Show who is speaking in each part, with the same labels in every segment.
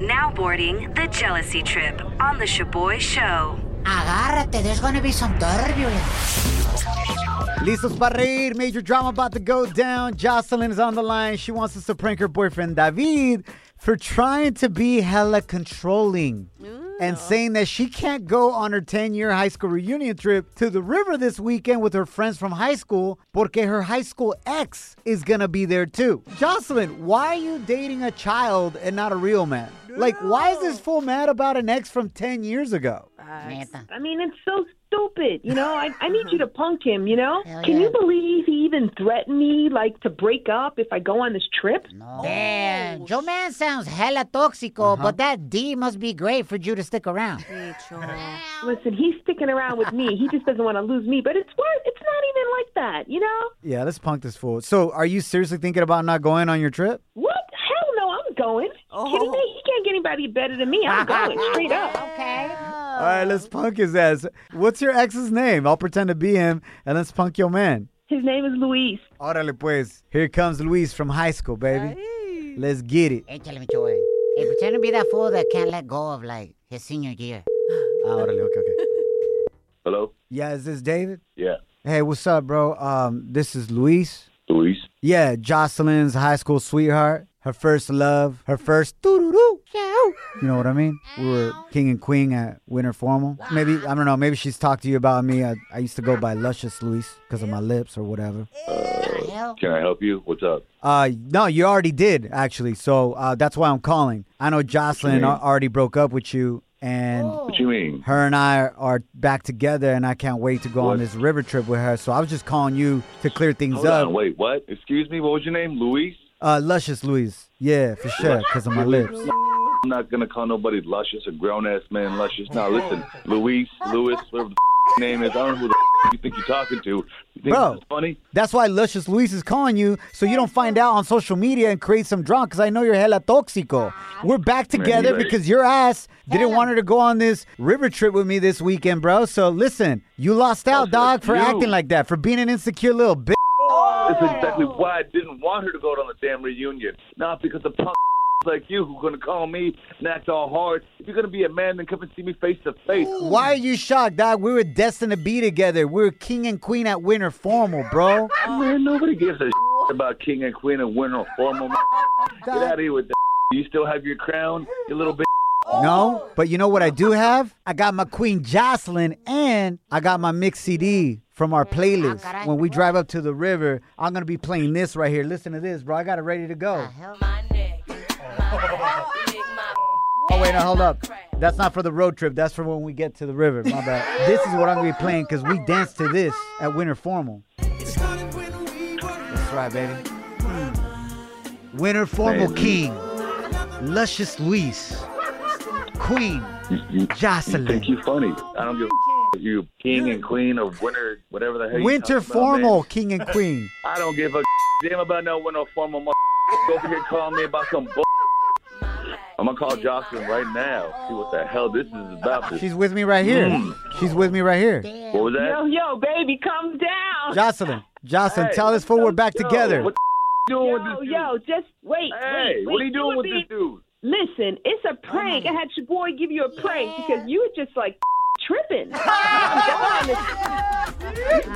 Speaker 1: Now boarding the jealousy trip on the Shoboy Show.
Speaker 2: Agárrate, there's gonna be some turbulence.
Speaker 3: Listos para reír. Major drama about to go down. Jocelyn is on the line. She wants us to prank her boyfriend David for trying to be hella controlling and saying that she can't go on her 10 year high school reunion trip to the river this weekend with her friends from high school porque her high school ex is gonna be there too. Jocelyn, why are you dating a child and not a real man? Like, why is this fool mad about an ex from 10 years ago?
Speaker 2: Neta.
Speaker 4: I mean, it's so stupid. You know, I, I need you to punk him, you know?
Speaker 2: Hell
Speaker 4: Can
Speaker 2: yeah.
Speaker 4: you believe he even threatened me, like, to break up if I go on this trip?
Speaker 2: Oh, Damn, Joe Man sounds hella toxico, but uh-huh. that D must be great for you to stick around.
Speaker 4: Listen, he's sticking around with me. He just doesn't want to lose me, but it's worth, it's not even like that, you know?
Speaker 3: Yeah, let's punk this fool. So, are you seriously thinking about not going on your trip?
Speaker 4: What? Hell no, I'm going.
Speaker 5: Oh.
Speaker 4: Kidding me? He can't get anybody better than me. I'm going straight up.
Speaker 2: Okay.
Speaker 3: All right, let's punk his ass. What's your ex's name? I'll pretend to be him and let's punk your man.
Speaker 4: His name is Luis.
Speaker 3: Órale pues. Here comes Luis from high school, baby. Let's get it.
Speaker 2: Échale, Micho, güey. Hey, pretend to be that fool that can't let go of, like, his senior year.
Speaker 3: Ah, órale, okay, okay.
Speaker 6: Hello?
Speaker 3: Yeah, is this David?
Speaker 6: Yeah.
Speaker 3: Hey, what's up, bro? Um, this is Luis.
Speaker 6: Luis?
Speaker 3: Yeah, Jocelyn's high school sweetheart. Her first love. Her first doo-doo-doo. You know what I mean? We were king and queen at Winter Formal. Maybe, I don't know, maybe she's talked to you about me. I, I used to go by Luscious Luis because of my lips or whatever.
Speaker 2: Hell.
Speaker 6: Can I help you? What's up?
Speaker 3: Uh, no, you already did actually. So uh, that's why I'm calling. I know Jocelyn already broke up with you, and
Speaker 6: What you mean?
Speaker 3: her and I are, are back together, and I can't wait to go on this river trip with her. So I was just calling you to clear things
Speaker 6: Hold
Speaker 3: up.
Speaker 6: on, wait, what? Excuse me, what was your name? Luis?
Speaker 3: Uh, Luscious Luis, yeah, for sure, because of my lips.
Speaker 6: I'm not gonna call nobody luscious, a grown ass man luscious. Now listen, Luis, Louis, whatever the f- name is, I don't know who the f- you think you're talking to. You think
Speaker 3: Bro.
Speaker 6: this is funny?
Speaker 3: That's why Luscious Luis is calling you, so you don't find out on social media and create some drama. Because I know you're hella toxico. We're back
Speaker 6: Man, you
Speaker 3: together
Speaker 6: ready?
Speaker 3: because your ass didn't want her to go on this river trip with me this weekend, bro. So listen, you lost out, dog, for
Speaker 6: you.
Speaker 3: acting like that, for being an insecure little bitch.
Speaker 6: That's exactly oh. why I didn't want her to go on the damn reunion. Not because of punk like you who gonna call me and act all hard. If you're gonna be a man, then come and see me face to face.
Speaker 3: Why are you shocked, dog? We were destined to be together. We were king and queen at Winter Formal, bro.
Speaker 6: Man, nobody gives a about king and queen and winter formal. Get out of here with that. You still have your crown, you little bitch.
Speaker 3: No, but you know what I do have? I got my Queen Jocelyn and I got my mix CD from our playlist. When we drive up to the river, I'm gonna be playing this right here. Listen to this, bro. I got it ready to go. Oh wait, no, hold up. That's not for the road trip. That's for when we get to the river. My bad. This is what I'm gonna be playing because we danced to this at Winter Formal. That's right, baby. Hmm. Winter Formal King, Luscious Luis, Queen
Speaker 6: You, you,
Speaker 3: Jocelyn.
Speaker 6: you think you funny? I don't give a if you king and queen or winter, whatever the hell. you
Speaker 3: Winter
Speaker 6: talking about.
Speaker 3: Formal King and Queen.
Speaker 6: I don't give a damn about no winter formal. Go over here calling me about some bull. I'm gonna call Jocelyn right now. See what the hell this is about.
Speaker 3: She's with me right here.
Speaker 6: Mm.
Speaker 3: She's with me right here.
Speaker 6: what was that?
Speaker 4: Yo, yo, baby, come down.
Speaker 3: Jocelyn, Jocelyn,
Speaker 6: Hey,
Speaker 3: tell this fool we're back
Speaker 6: yo,
Speaker 3: together.
Speaker 6: What the you doing with this dude?
Speaker 4: yo, just wait.
Speaker 6: Hey,
Speaker 4: wait,
Speaker 6: what are you doing
Speaker 4: were
Speaker 6: with this dude?
Speaker 4: Listen, it's a prank. Oh I had your boy give you a prank because you were just like tripping.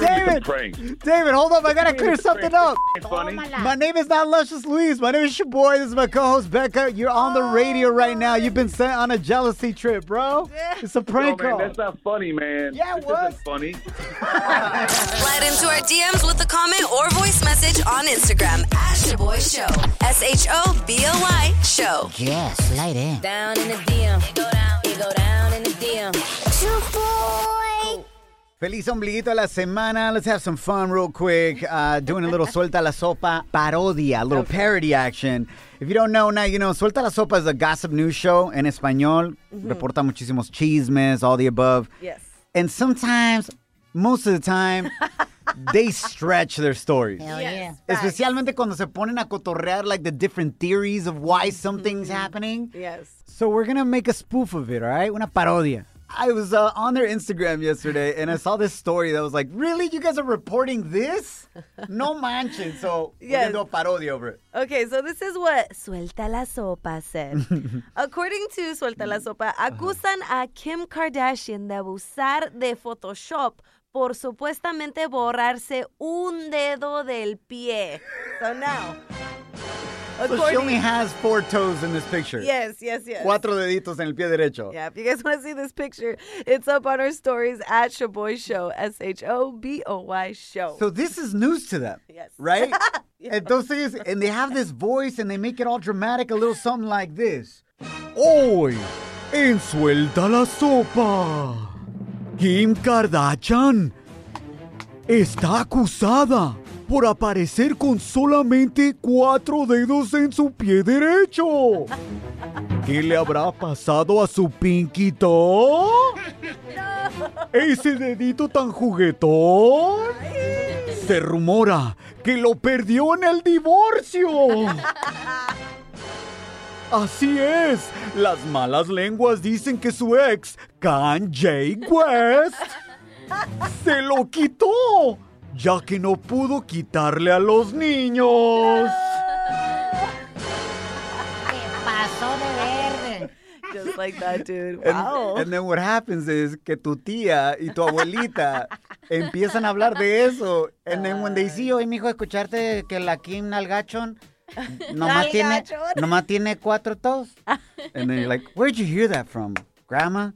Speaker 3: David,
Speaker 6: Prank.
Speaker 3: David, hold up. I gotta clear something up.
Speaker 6: Funny.
Speaker 3: My name is not Luscious Louise. My name is your boy. This is my co-host Becca. You're on the radio oh, right now. You've been sent on a jealousy trip, bro. It's a
Speaker 6: Yo,
Speaker 3: prank
Speaker 6: man,
Speaker 3: call.
Speaker 6: that's not funny, man.
Speaker 3: Yeah, it
Speaker 6: this
Speaker 3: was.
Speaker 6: isn't funny.
Speaker 1: Slide into our DMs with a comment or voice message on Instagram at Shoboy Show. S H O B O Y Show.
Speaker 2: Yeah, slide in.
Speaker 7: Down in the DM. It go down. It go down in the DM.
Speaker 3: Feliz ombliguito de la semana. Let's have some fun real quick. Uh, doing a little Suelta la Sopa parodia, a little parody action. If you don't know now, you know, Suelta la Sopa is a gossip news show en español. Reporta muchísimos chismes, all the above.
Speaker 8: Yes.
Speaker 3: And sometimes, most of the time, they stretch their stories.
Speaker 2: Hell yeah.
Speaker 3: Especialmente cuando se ponen a cotorrear like the different theories of why something's happening.
Speaker 8: Yes.
Speaker 3: So we're gonna make a spoof of it, all right? Una parodia. I was uh, on their Instagram yesterday and I saw this story that was like, really? You guys are reporting this? No manches. So we're
Speaker 8: Yes.
Speaker 3: gonna do a parodia over it.
Speaker 8: Okay, so this is what Suelta la Sopa said. According to Suelta la Sopa, acusan a Kim Kardashian de abusar de Photoshop por supuestamente borrarse un dedo del pie. So now,
Speaker 3: So she only has four toes in this picture.
Speaker 8: yes, yes, yes.
Speaker 3: Cuatro deditos en el pie derecho.
Speaker 8: Yeah, if you guys want to see this picture, it's up on our stories at Shoboy Show, S H O B O Y Show.
Speaker 3: So this is news to them.
Speaker 8: Yes.
Speaker 3: Right? Entonces, and they have this voice and they make it all dramatic, a little something like this. Hoy, en Suelta la Sopa, Kim Kardashian está acusada por aparecer con solamente cuatro dedos en su pie derecho. ¿Qué le habrá pasado a su pinky toe? ¿Ese dedito tan juguetón? Se rumora que lo perdió en el divorcio. Así es, las malas lenguas dicen que su ex, Kanye West, se lo quitó, ya que no pudo quitarle a los niños.
Speaker 2: Pasó de verde.
Speaker 8: Just like that, dude.
Speaker 3: And,
Speaker 8: Wow.
Speaker 3: and then what happens is que tu tía y tu abuelita empiezan a hablar de eso.
Speaker 2: And then when they see, oye, mijo, escucharte que la Kim Nalgachon nomás tiene, nomás tiene cuatro toes.
Speaker 3: And then you're like, where'd you hear that from? Grandma?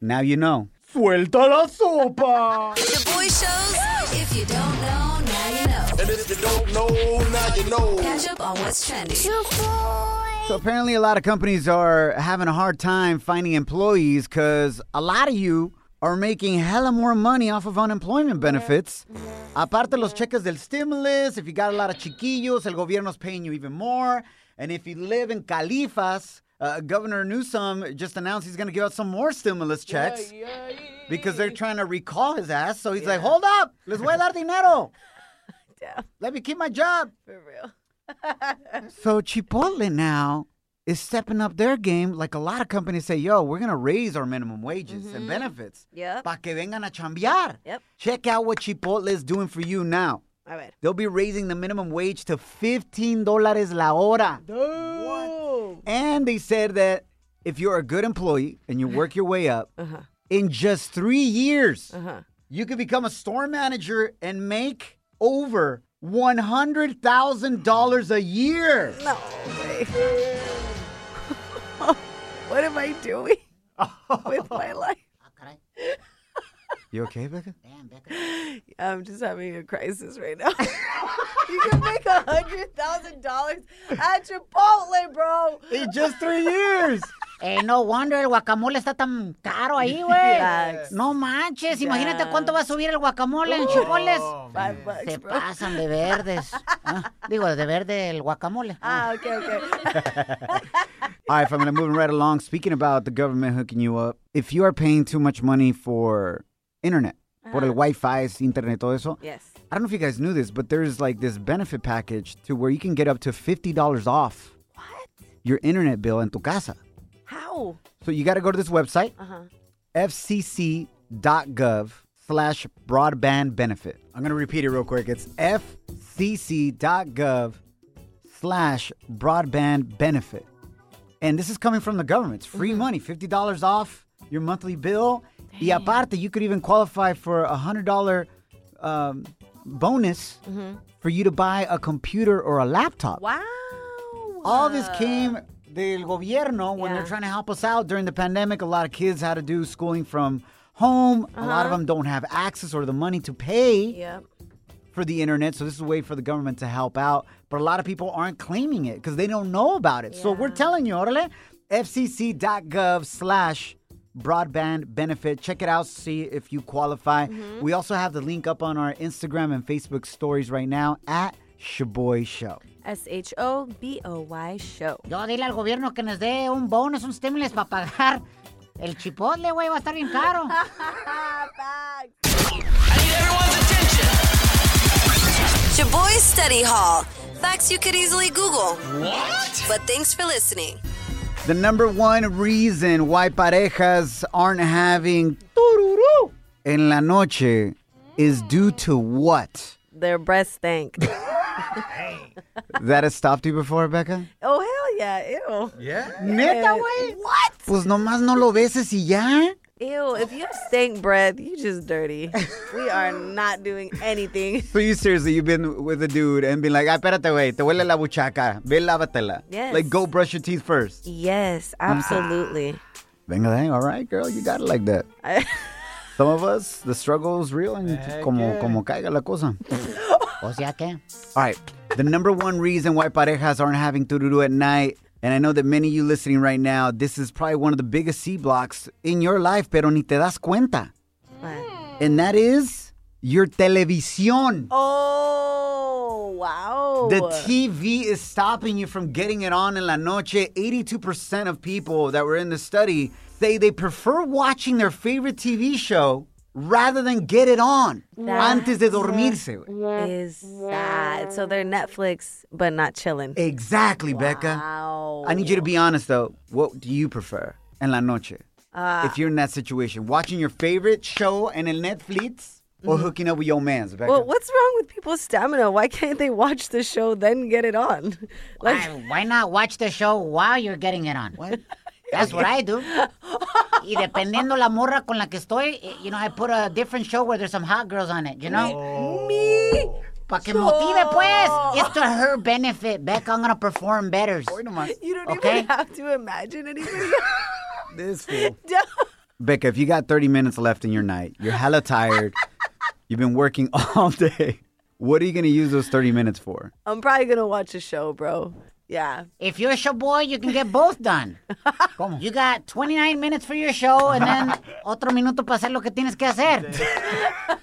Speaker 3: Now you know. Suelta la sopa!
Speaker 1: Shoboy shows. If you don't know, now you know.
Speaker 7: And if you don't know, now you know.
Speaker 1: Catch up on what's trending.
Speaker 3: So apparently a lot of companies are having a hard time finding employees because a lot of you are making hella more money off of unemployment benefits. Aparte los cheques del stimulus, if you got a lot of chiquillos, el gobierno's paying you even more. And if you live in Califas, uh, Governor Newsom just announced he's going to give out some more stimulus checks because they're trying to recall his ass. So he's like, hold up, les voy a dar dinero.
Speaker 8: Damn,
Speaker 3: Let me keep my job.
Speaker 8: for real.
Speaker 3: So Chipotle now is stepping up their game. Like a lot of companies say, yo, we're going to raise our minimum wages and benefits.
Speaker 8: Yep.
Speaker 3: Pa que vengan a chambear.
Speaker 8: Yep.
Speaker 3: Check out what Chipotle is doing for you now.
Speaker 8: A ver.
Speaker 3: They'll be raising the minimum wage to $15 la hora.
Speaker 8: What?
Speaker 3: And they said that if you're a good employee and you work your way up,
Speaker 8: Uh-huh.
Speaker 3: in just three years,
Speaker 8: Uh-huh.
Speaker 3: you could become a store manager and make over $100,000 a year.
Speaker 8: No way. what am I doing with my life?
Speaker 2: Caray.
Speaker 3: You okay, Becca?
Speaker 2: Damn, Becca.
Speaker 8: I'm just having a crisis right now. you can make a hundred thousand dollars at Chipotle, bro.
Speaker 3: In just three years.
Speaker 2: Eh, no wonder el guacamole está tan caro ahí, güey.
Speaker 8: Facts.
Speaker 2: No manches, imagínate cuánto va a subir el guacamole en Chipoles.
Speaker 8: Five bucks,
Speaker 2: Se
Speaker 8: bro.
Speaker 2: pasan de verdes. Ah, digo, de verde el guacamole.
Speaker 8: Ah, okay, okay.
Speaker 3: All right. I'm going to moving right along. Speaking about the government hooking you up, if you are paying too much money for internet, por el Wi-Fi, internet, todo eso,
Speaker 8: yes.
Speaker 3: I don't know if you guys knew this, but there's like this benefit package to where you can get up to $50 off
Speaker 8: What?
Speaker 3: your internet bill en tu casa.
Speaker 8: How?
Speaker 3: So you got to go to this website,
Speaker 8: Uh-huh.
Speaker 3: fcc.gov slash broadband benefit. I'm going to repeat it real quick. It's fcc.gov slash broadband benefit. And this is coming from the government. It's free money, $50 off your monthly bill. Y aparte, you could even qualify for a $100 um, bonus for you to buy a computer or a laptop.
Speaker 8: Wow.
Speaker 3: All this came del gobierno when they're trying to help us out during the pandemic. A lot of kids had to do schooling from home. A lot of them don't have access or the money to pay
Speaker 8: Yep.
Speaker 3: for the internet. So this is a way for the government to help out. But a lot of people aren't claiming it because they don't know about it. So we're telling you, orale, fcc.gov slash broadband benefit. Check it out, see if you qualify.
Speaker 8: Mm-hmm.
Speaker 3: We also have the link up on our Instagram and Facebook stories right now at Shoboy Show.
Speaker 8: S H O B O Y show.
Speaker 2: Yo dile al gobierno que nos dé un bonus, un stimulus para pagar el chipotle, güey, va a estar bien caro.
Speaker 1: Shoboy Study Hall. Facts you could easily Google. What? But thanks for listening.
Speaker 3: The number one reason why parejas aren't having tururú en la noche is due to what?
Speaker 8: Their breath stank.
Speaker 3: That has stopped you before, Becca?
Speaker 8: oh hell yeah! Ew.
Speaker 3: Neta, güey. What? Pues nomás no lo beses y ya.
Speaker 8: Ew. If you have stank breath, you just dirty. we are not doing anything.
Speaker 3: So you seriously, you've been with a dude and been like, ah, espérate, güey, te huele la buchaca. Ve, lávatela.
Speaker 8: Yes.
Speaker 3: Like, go brush your teeth first.
Speaker 8: Yes, absolutely.
Speaker 3: Venga, de ahí. all right, girl, you got it like that.
Speaker 8: I-
Speaker 3: Some of us, the struggle is real and como, como caiga la cosa.
Speaker 2: O sea que,
Speaker 3: All right. The number one reason why parejas aren't having tururu at night, and I know that many of you listening right now, this is probably one of the biggest C blocks in your life, pero ni te das cuenta. And that is your televisión.
Speaker 8: oh wow.
Speaker 3: The TV is stopping you from getting it on in la noche. 82% of people that were in the study say they prefer watching their favorite TV show rather than get it on antes de dormirse. güey.
Speaker 8: is sad. So they're Netflix, but not chilling.
Speaker 3: Exactly, Becca. I need you to be honest though. What do you prefer en la noche? Ah. if you're in that situation, watching your favorite show en el Netflix or mm-hmm. hooking up with your mans, Becca?
Speaker 8: Well, what's wrong with people's stamina? Why can't they watch the show then get it on? Like,
Speaker 2: why, why not watch the show while you're getting it on?
Speaker 3: What?
Speaker 2: That's what I do. Y dependiendo la morra con la que estoy, eh, you know, I put a different show where there's some hot girls on it, you know?
Speaker 8: me.
Speaker 2: Pa' que motive, pues. It's to her benefit. Becca, I'm gonna perform better.
Speaker 8: You don't
Speaker 2: Okay.
Speaker 8: even have to imagine anybody.
Speaker 3: this fool.
Speaker 8: Don't-
Speaker 3: Becca, if you got 30 minutes left in your night, you're hella tired, you've been working all day, what are you going to use those 30 minutes for?
Speaker 8: I'm probably gonna watch a show, bro. Yeah.
Speaker 2: If you're a show boy, you can get both done. You got 29 minutes for your show and then otro minuto para hacer lo que tienes que hacer.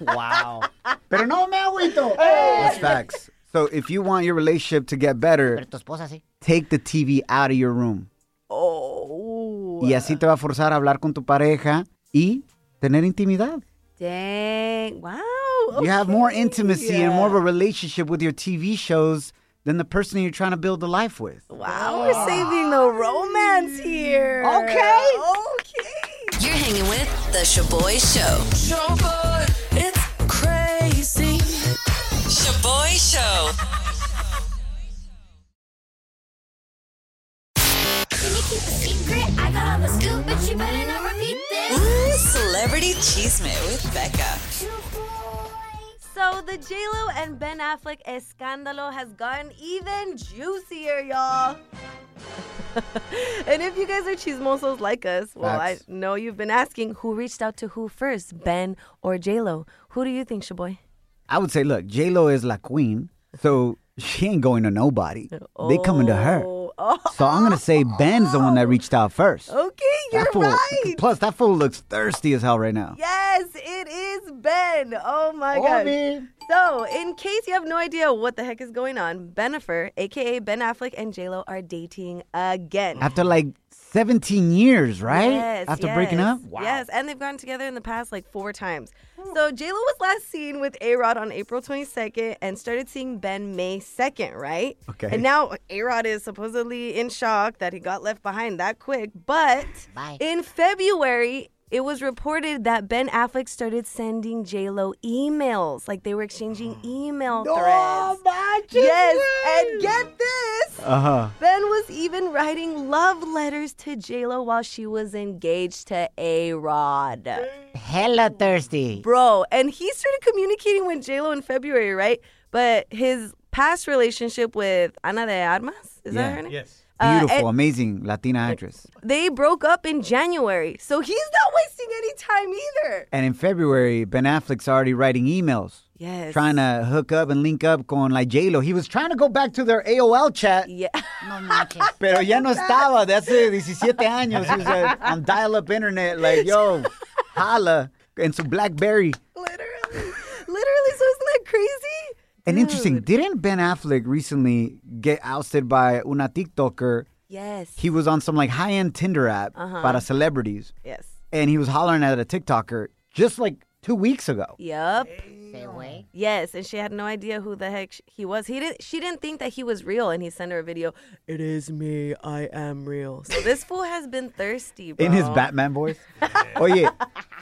Speaker 3: Wow. Pero no me agüito. That's facts. So if you want your relationship to get better,
Speaker 2: Pero tu esposa sí.
Speaker 3: take the TV out of your room.
Speaker 8: Oh.
Speaker 3: Y así te va a forzar a hablar con tu pareja y tener intimidad.
Speaker 8: Dang. Wow.
Speaker 3: You have more
Speaker 8: okay.
Speaker 3: intimacy and more of a relationship with your TV shows than the person you're trying to build a life with.
Speaker 8: Wow, we're saving the romance here.
Speaker 3: Okay.
Speaker 8: Okay.
Speaker 1: You're hanging with The Shoboy Show.
Speaker 9: Shoboy, it's crazy. Shoboy Show. Ooh, Celebrity Cheesemate with Becca.
Speaker 8: So the J-Lo and Ben Affleck escándalo has gotten even juicier, y'all. and if you guys are chismosos like us, well,
Speaker 3: Facts.
Speaker 8: I know you've been asking who reached out to who first, Ben or J-Lo. Who do you think, Shoboy?
Speaker 3: I would say, look, J Lo is la queen, so she ain't going to nobody. They coming to her.
Speaker 8: Oh. Oh, oh,
Speaker 3: So I'm gonna say Ben's the one that reached out first.
Speaker 8: okay, you're
Speaker 3: that fool,
Speaker 8: right.
Speaker 3: Plus, that fool looks thirsty as hell right now.
Speaker 8: Yes, it is Ben. Oh my god. So, in case you have no idea what the heck is going on, Benifer, aka Ben Affleck and JLo are dating again.
Speaker 3: After like 17 years, right?
Speaker 8: Yes,
Speaker 3: After breaking
Speaker 8: yes,
Speaker 3: up.
Speaker 8: Yes, and they've gotten together in the past like four times. So JLo was last seen with A Rod on April 22nd and started seeing Ben May 2nd, right?
Speaker 3: Okay.
Speaker 8: And now A Rod is supposedly in shock that he got left behind that quick. But
Speaker 2: Bye.
Speaker 8: in February, it was reported that Ben Affleck started sending J Lo emails. Like they were exchanging email threads. Yes, and get this.
Speaker 3: Uh huh.
Speaker 8: Ben was even writing love letters to J Lo while she was engaged to A Rod.
Speaker 2: Hella thirsty.
Speaker 8: Bro, and he started communicating with J Lo in February, right? But his past relationship with Ana de Armas, is that her name?
Speaker 10: Yes.
Speaker 8: Uh,
Speaker 3: Beautiful,
Speaker 8: and
Speaker 3: amazing Latina actress.
Speaker 8: they broke up in January, so he's not wasting any time either.
Speaker 3: And in February, Ben Affleck's already writing emails.
Speaker 8: Yes.
Speaker 3: Trying to hook up and link up con like J-Lo. He was trying to go back to their AOL chat.
Speaker 8: Yeah.
Speaker 2: No manches.
Speaker 3: Pero ya no estaba de hace 17 años. He was uh, on dial-up internet, like, yo, holla, en su Blackberry.
Speaker 8: Literally. Literally. So isn't that crazy?
Speaker 3: And interesting, didn't Ben Affleck recently get ousted by una TikToker?
Speaker 8: Yes.
Speaker 3: He was on some like high-end Tinder app
Speaker 8: Uh-huh.
Speaker 3: para celebrities,
Speaker 8: yes.
Speaker 3: and he was hollering at a TikToker just like two weeks ago.
Speaker 8: Yep.
Speaker 2: Say, güey.
Speaker 8: Yes, and she had no idea who the heck sh- he was. He didn't. She didn't think that he was real, and he sent her a video. It is me. I am real. So this fool has been thirsty, bro.
Speaker 3: In his Batman voice. oh yeah,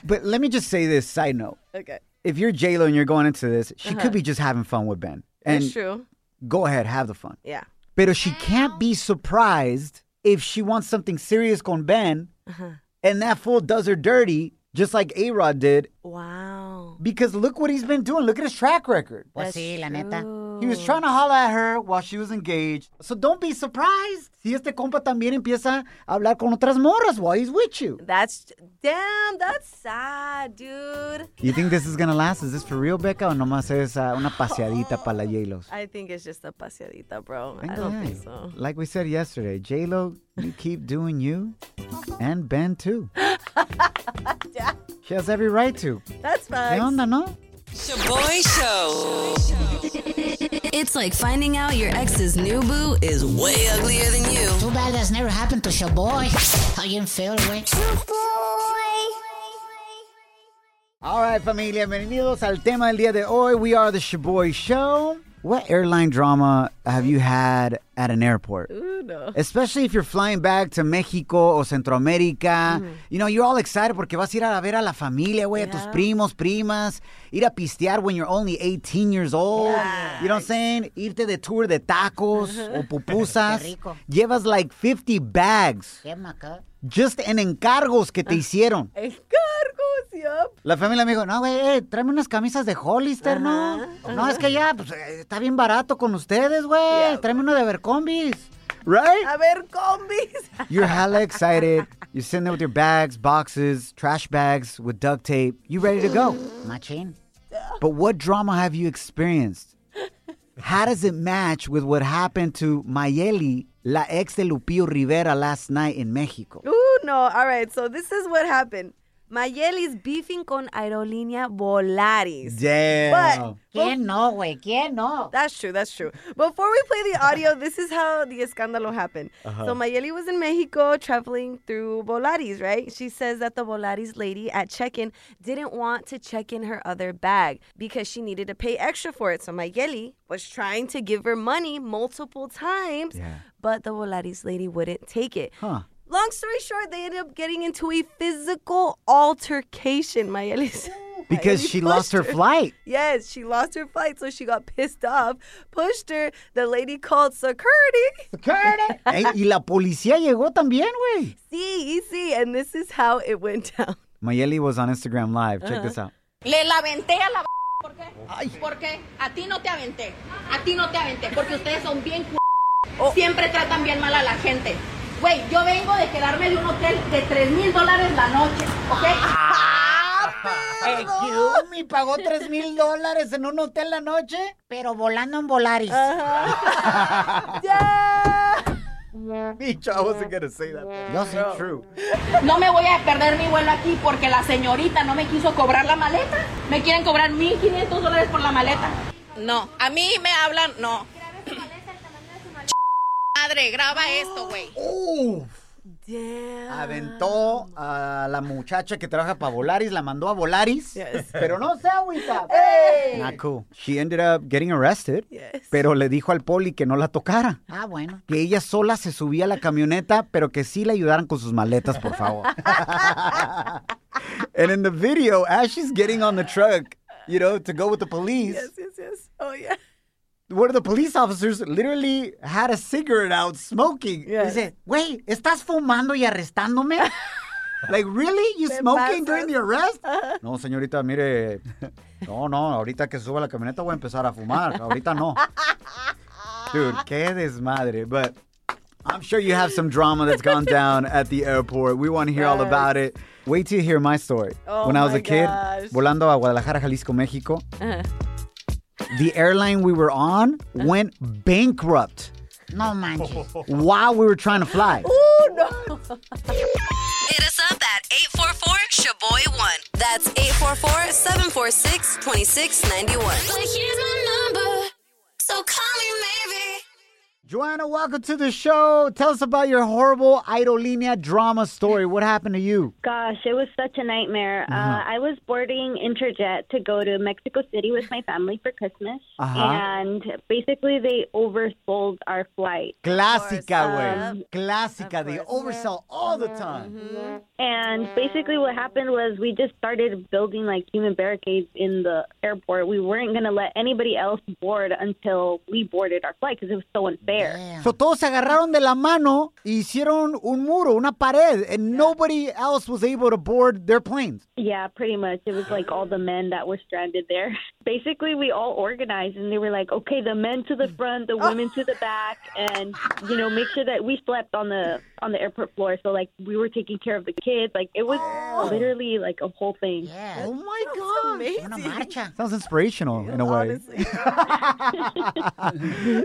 Speaker 3: but let me just say this side note:
Speaker 8: Okay,
Speaker 3: if you're J Lo and you're going into this, she could be just having fun with Ben, and
Speaker 8: that's true.
Speaker 3: go ahead, have the fun.
Speaker 8: Yeah.
Speaker 3: But she can't be surprised if she wants something serious con Ben,
Speaker 8: Uh-huh.
Speaker 3: and that fool does her dirty, just like A Rod did.
Speaker 8: Wow.
Speaker 3: Because look what he's been doing. Look at his track record.
Speaker 2: Pues sí, la neta.
Speaker 3: He was trying to holler at her while she was engaged. So don't be surprised si este compa también empieza a hablar con otras morras while he's with you.
Speaker 8: That's damn. That's sad, dude.
Speaker 3: You think this is gonna last? Is this for real, Becca, o nomás es uh, una paseadita para la J-Los?
Speaker 8: I think it's just a paseadita, bro. I don't think so.
Speaker 3: Like we said yesterday, J-Lo, you keep doing you, and Ben too. She has every right to.
Speaker 8: That's
Speaker 3: ¿Qué
Speaker 8: facts.
Speaker 3: onda, no?
Speaker 9: Shaboy Show.
Speaker 5: It's like finding out your ex's new boo is way uglier than you.
Speaker 2: Too bad that's never happened to your boy. How you feel, güey?
Speaker 3: All right, familia, bienvenidos al tema del día de hoy. We are the Shoboy Show. What airline drama have you had at an airport?
Speaker 8: Ooh, no.
Speaker 3: Especially if you're flying back to México o Centroamérica. You know, you're all excited porque vas a ir a ver a la familia, güey, a tus primos, primas. Ir a pistear when you're only 18 years old. You know what I'm saying? Irte de tour de tacos o pupusas.
Speaker 2: Rico.
Speaker 3: Llevas like 50 bags
Speaker 2: Qué maca.
Speaker 3: just en encargos que te hicieron.
Speaker 8: Encargos, yup.
Speaker 3: La familia me dijo, no, güey, eh, tráeme unas camisas de Hollister, ¿no? No, es que ya, pues, eh, está bien barato con ustedes, güey. Tráeme uno de Abercombis. Right?
Speaker 8: A ver, combis.
Speaker 3: You're hella excited. You're sitting there with your bags, boxes, trash bags with duct tape. You ready to go.
Speaker 2: Machín.
Speaker 3: But what drama have you experienced? How does it match with what happened to Mayeli, la ex de Lupillo Rivera, last night in Mexico?
Speaker 8: Ooh, no. All right, so this is what happened. Mayeli's beefing con Aerolínea Volaris.
Speaker 3: Damn.
Speaker 2: ¿Quién no, güey? ¿Quién no?
Speaker 8: That's true. That's true. Before we play the audio, this is how the escándalo happened. Uh-huh. So Mayeli was in Mexico traveling through Volaris, right? She says that the Volaris lady at check-in didn't want to check in her other bag because she needed to pay extra for it. So Mayeli was trying to give her money multiple times,
Speaker 3: Yeah.
Speaker 8: but the Volaris lady wouldn't take it.
Speaker 3: Huh.
Speaker 8: Long story short, they ended up getting into a physical altercation. Mayeli said.
Speaker 3: Because she lost her
Speaker 8: pushed
Speaker 3: flight.
Speaker 8: Yes, she lost her flight, so she got pissed off, pushed her. The lady called security.
Speaker 3: Ey, y la policía llegó también, güey.
Speaker 8: See, see, and this is how it went down.
Speaker 3: Mayeli was on Instagram Live. Check this uh-huh. out.
Speaker 10: Le la aventé a la ¿Por qué? ¿Por qué? A ti no te aventé. A ti no te aventé. Porque ustedes son bien cu... Oh. Siempre tratan bien mal a la gente. Güey, yo vengo de quedarme de un hotel de 3 mil dólares la noche, ¿ok?
Speaker 2: Excuse me, pagó 3 mil dólares en un hotel la noche, pero volando en Volaris.
Speaker 3: Bicho, I wasn't gonna say that.
Speaker 2: Yo sé.
Speaker 3: True.
Speaker 10: No me voy a perder mi vuelo aquí porque la señorita no me quiso cobrar la maleta. Me quieren cobrar 1.500 dólares por la maleta. No, a mí me hablan, no. Madre, graba esto, güey.
Speaker 3: Uf.
Speaker 8: Damn.
Speaker 3: Aventó a la muchacha que trabaja para Volaris, la mandó a Volaris. Pero no se agüita. Not cool. She ended up getting arrested.
Speaker 8: Yes.
Speaker 3: Pero le dijo al poli que no la tocara.
Speaker 2: Ah, bueno.
Speaker 3: Que ella sola se subía a la camioneta, pero que sí le ayudaran con sus maletas, por favor. and in the video, as she's getting on the truck, you know, to go with the police,
Speaker 8: Yes, yes, yes. Oh, yeah.
Speaker 3: One of the police officers literally had a cigarette out smoking.
Speaker 8: Yes.
Speaker 2: said, "Wait, ¿estás fumando y arrestándome?
Speaker 3: Like, really? You smoking
Speaker 8: pasas.
Speaker 3: during the arrest? No, señorita, mire. No, no, ahorita que suba la camioneta voy a empezar a fumar. Ahorita no. Dude, qué desmadre. But I'm sure you have some drama that's gone down at the airport. We want to hear all about it. Wait till you hear my story.
Speaker 8: Oh
Speaker 3: when I was a kid,
Speaker 8: gosh.
Speaker 3: volando a Guadalajara, Jalisco, Mexico,
Speaker 8: Uh-huh.
Speaker 3: The airline we were on went bankrupt
Speaker 2: No manches.
Speaker 3: while we were trying to fly.
Speaker 8: Ooh, no.
Speaker 1: Hit us up at 844-SHABOY1. That's 844-746-2691.
Speaker 5: But here's my number, so call me maybe.
Speaker 3: Joanna, welcome to the show. Tell us about your horrible Idolinia drama story. What happened to you?
Speaker 11: Gosh, it was such a nightmare. Uh, I was boarding Interjet to go to Mexico City with my family for Christmas,
Speaker 3: Uh-huh.
Speaker 11: and basically they oversold our flight.
Speaker 3: Clásica,
Speaker 11: Um,
Speaker 3: güey. Clásica. They oversell all the time.
Speaker 11: Mm-hmm. And basically, what happened was we just started building like human barricades in the airport. We weren't going to let anybody else board until we boarded our flight because it was so unfair.
Speaker 3: So todos se agarraron de la mano y hicieron un muro, una pared, and nobody else was able to board their planes.
Speaker 11: Yeah, pretty much. It was like all the men that were stranded there. Basically, we all organized and they were like, okay, the men to the front, the women to the back, and you know, make sure that we slept on the on the airport floor. So like we were taking care of the kids. Like it was literally like a whole thing.
Speaker 2: Yeah.
Speaker 3: Oh my God.
Speaker 2: Una marcha.
Speaker 3: Sounds inspirational in a way.
Speaker 8: Honestly.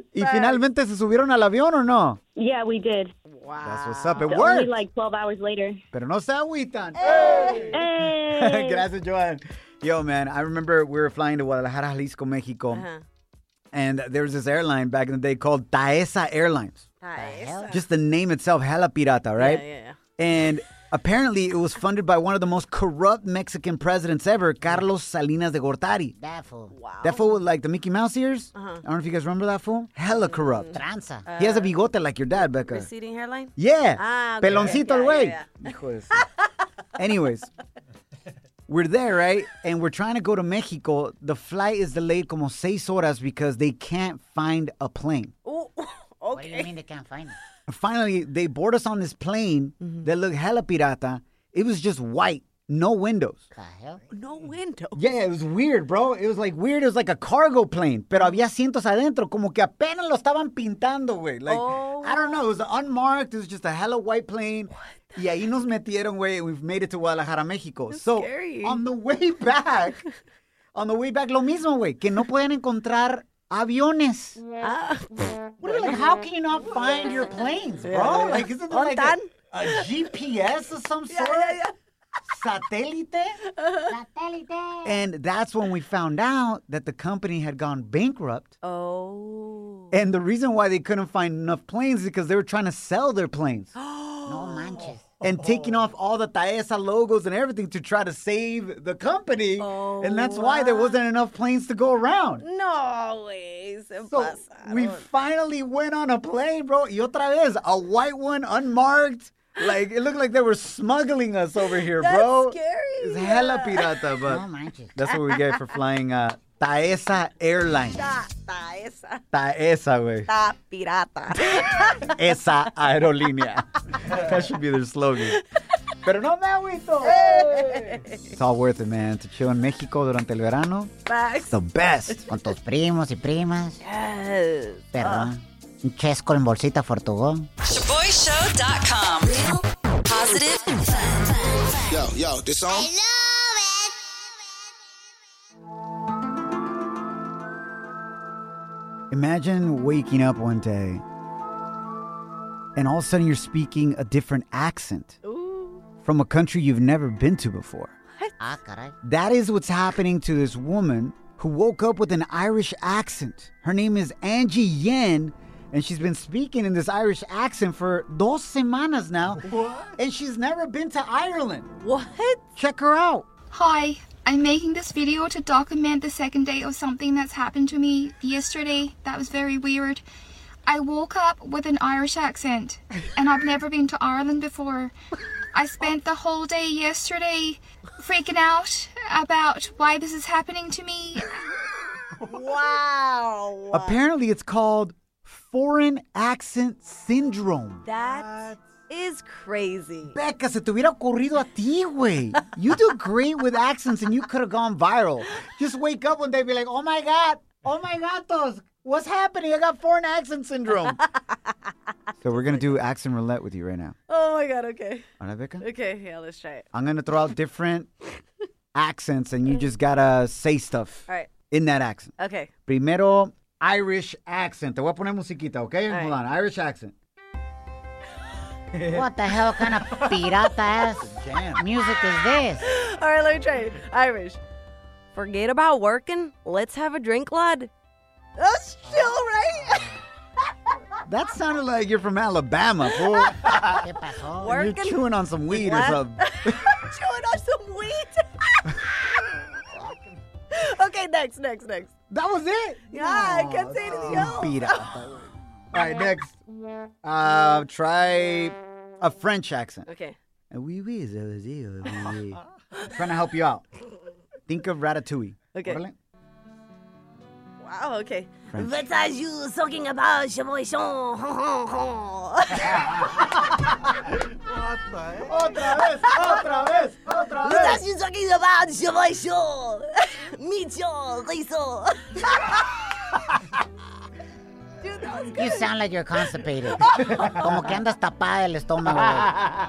Speaker 3: ¿Y finalmente se subieron al avión o no?
Speaker 11: Yeah, we did. Wow.
Speaker 3: That's what's up. It
Speaker 11: Only
Speaker 3: worked.
Speaker 11: like 12 hours later.
Speaker 3: Pero no se agüitan.
Speaker 11: Hey!
Speaker 3: Gracias, Joan. Yo, man, I remember we were flying to Guadalajara, Jalisco, Mexico,
Speaker 8: Uh-huh.
Speaker 3: and there was this airline back in the day called Taesa Airlines.
Speaker 8: Nice.
Speaker 3: Just the name itself, hella pirata, right?
Speaker 8: Yeah, yeah, yeah.
Speaker 3: And apparently it was funded by one of the most corrupt Mexican presidents ever, Carlos Salinas de Gortari.
Speaker 2: That fool. Wow.
Speaker 3: That fool with like the Mickey Mouse ears.
Speaker 8: Uh-huh.
Speaker 3: I don't know if you guys remember that fool. Hella corrupt.
Speaker 2: Tranza.
Speaker 3: he has a bigote like your dad, Becca.
Speaker 8: Receding hairline?
Speaker 3: Yeah.
Speaker 8: Ah, okay.
Speaker 3: Peloncito
Speaker 8: Yeah,
Speaker 3: el güey.
Speaker 8: yeah,
Speaker 3: Hijo de Anyways, we're there, right? And we're trying to go to Mexico. The flight is delayed como seis horas because they can't find a plane.
Speaker 2: What do you
Speaker 8: okay.
Speaker 2: mean they can't find it?
Speaker 3: Finally, they board us on this plane
Speaker 8: Mm-hmm.
Speaker 3: that looked hella pirata. It was just white, no windows.
Speaker 2: The hell?
Speaker 8: No window.
Speaker 3: Yeah, it was weird, bro. It was like weird. It was like a cargo plane, pero había asientos adentro, como que apenas lo estaban pintando, güey. Like, I don't know. It was unmarked. It was just a hella white plane. Y ahí nos metieron, güey. We've made it to Guadalajara, Mexico. so,
Speaker 8: scary.
Speaker 3: on the way back, on the way back, lo mismo, güey, que no podían encontrar aviones.
Speaker 8: Ah.
Speaker 2: What like? How can you not find your planes, bro?
Speaker 3: Like, isn't there like a,
Speaker 8: Ontan?
Speaker 3: a GPS of some sort? Satélite?
Speaker 2: Satélite.
Speaker 3: And that's when we found out that the company had gone bankrupt.
Speaker 8: Oh.
Speaker 3: And the reason why they couldn't find enough planes is because they were trying to sell their planes
Speaker 2: No manches.
Speaker 3: And taking off all the Taesa logos and everything to try to save the company. and that's why there wasn't enough planes to go around.
Speaker 8: No, güey. Se
Speaker 3: So we finally went on a plane, bro. Y otra vez, a white one, unmarked. Like, it looked like they were smuggling us over here,
Speaker 8: That's
Speaker 3: bro.
Speaker 8: scary,
Speaker 3: It's hella pirata, but
Speaker 2: No manches.
Speaker 3: that's what we get for flying uh, Taesa Airlines.
Speaker 8: Ta, ta esa.
Speaker 3: Taesa, güey.
Speaker 8: Ta pirata.
Speaker 3: Esa aerolínea. that should be their slogan. Pero no me agüito. It's all worth it, man. To chill in Mexico durante el verano.
Speaker 8: Facts.
Speaker 3: It's the best.
Speaker 2: Con tus primos y primas.
Speaker 8: Yes.
Speaker 2: Perdón. Un chesco en bolsita Fortugón.
Speaker 1: ShaboyShow.com.
Speaker 5: Real,
Speaker 1: Positive,
Speaker 5: fun.
Speaker 7: Yo, yo, this song?
Speaker 3: Imagine waking up one day and all of a sudden you're speaking a different accent from a country you've never been to before.
Speaker 2: Ah.
Speaker 3: That is what's happening to this woman who woke up with an Irish accent. Her name is Angie Yen, and she's been speaking in this Irish accent for dos semanas now. And she's never been to Ireland.
Speaker 8: What?
Speaker 3: Check her out.
Speaker 12: Hi, I'm making this video to document the second day of something that's happened to me yesterday that was very weird. I woke up with an Irish accent, and I've never been to Ireland before. I spent the whole day yesterday freaking out about why this is happening to me.
Speaker 8: Wow.
Speaker 3: Apparently, it's called foreign accent syndrome.
Speaker 8: That is crazy.
Speaker 3: Becca, se te hubiera ocurrido a ti, güey. You do great with accents and you could have gone viral. Just wake up one day and be like, oh my God, oh my gatos, what's happening? I got foreign accent syndrome. So we're gonna do accent roulette with you right now.
Speaker 8: Oh my god, okay.
Speaker 3: Alright, Becca?
Speaker 8: Okay, yeah, let's try it.
Speaker 3: I'm gonna throw out different accents, and you just gotta say stuff
Speaker 8: All right.
Speaker 3: in that accent.
Speaker 8: Okay.
Speaker 3: Primero, Irish accent. Te voy a poner musiquita, okay?
Speaker 2: All
Speaker 3: Hold
Speaker 2: right.
Speaker 3: on, Irish accent.
Speaker 2: What the hell kind of pirata ass music is this?
Speaker 8: All right, let me try it. Irish. Forget about working. Let's have a drink, lad. That's chill, right?
Speaker 3: That sounded like you're from Alabama, fool.
Speaker 2: ¿Qué pasó?
Speaker 3: You're chewing on some weed or
Speaker 8: What?
Speaker 3: something.
Speaker 8: Chewing on some weed. okay, next, next, next.
Speaker 3: That was it.
Speaker 8: Yeah, I can't say anything else.
Speaker 3: Pirata. All right, next. Uh, try a French accent.
Speaker 8: Okay.
Speaker 3: Ah, oui, oui, ça veut dire, oui, oui. Trying to help you out. Think of Ratatouille.
Speaker 8: Okay. Wow, okay.
Speaker 3: French.
Speaker 8: What are you talking about, Chavoichon?
Speaker 3: Otra vez, otra vez, otra
Speaker 8: What are you talking about, Chavoichon? Micho, Rizo. Dude, that was
Speaker 2: You sound like you're constipated. Como que andas tapada el estómago,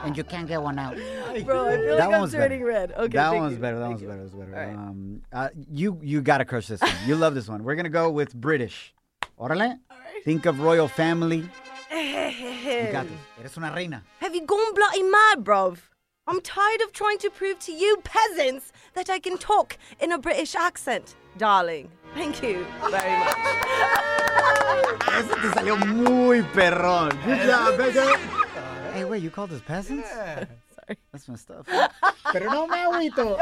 Speaker 2: and you can't get one out.
Speaker 8: Bro, I feel
Speaker 3: That
Speaker 8: like
Speaker 3: one
Speaker 8: I'm turning
Speaker 3: better.
Speaker 8: red. Okay,
Speaker 3: that one's
Speaker 8: you.
Speaker 3: better. That
Speaker 8: Thank
Speaker 3: one's
Speaker 8: you.
Speaker 3: better. That one's better.
Speaker 8: All right.
Speaker 3: Um, uh, you you gotta crush this one. You love this one. We're gonna go with British. Órale. Think of royal family. You got this. Eres una reina.
Speaker 8: Have you gone bloody mad, bruv? I'm tired of trying to prove to you peasants that I can talk in a British accent, darling. Thank you very much.
Speaker 3: Ese te salió muy perrón. Good job, Becca. Hey, wait, you called us peasants? Yeah.
Speaker 8: Sorry.
Speaker 3: That's my stuff. Pero no me agüito.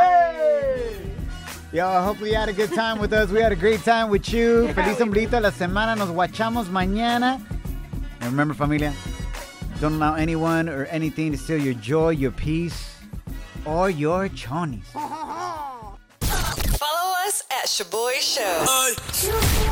Speaker 3: Yo, hopefully you had a good time with us. We had a great time with you. Feliz sombrito la semana. Nos guachamos mañana. And remember, familia, don't allow anyone or anything to steal your joy, your peace, or your chonies.
Speaker 9: Follow us at Shoboy Show.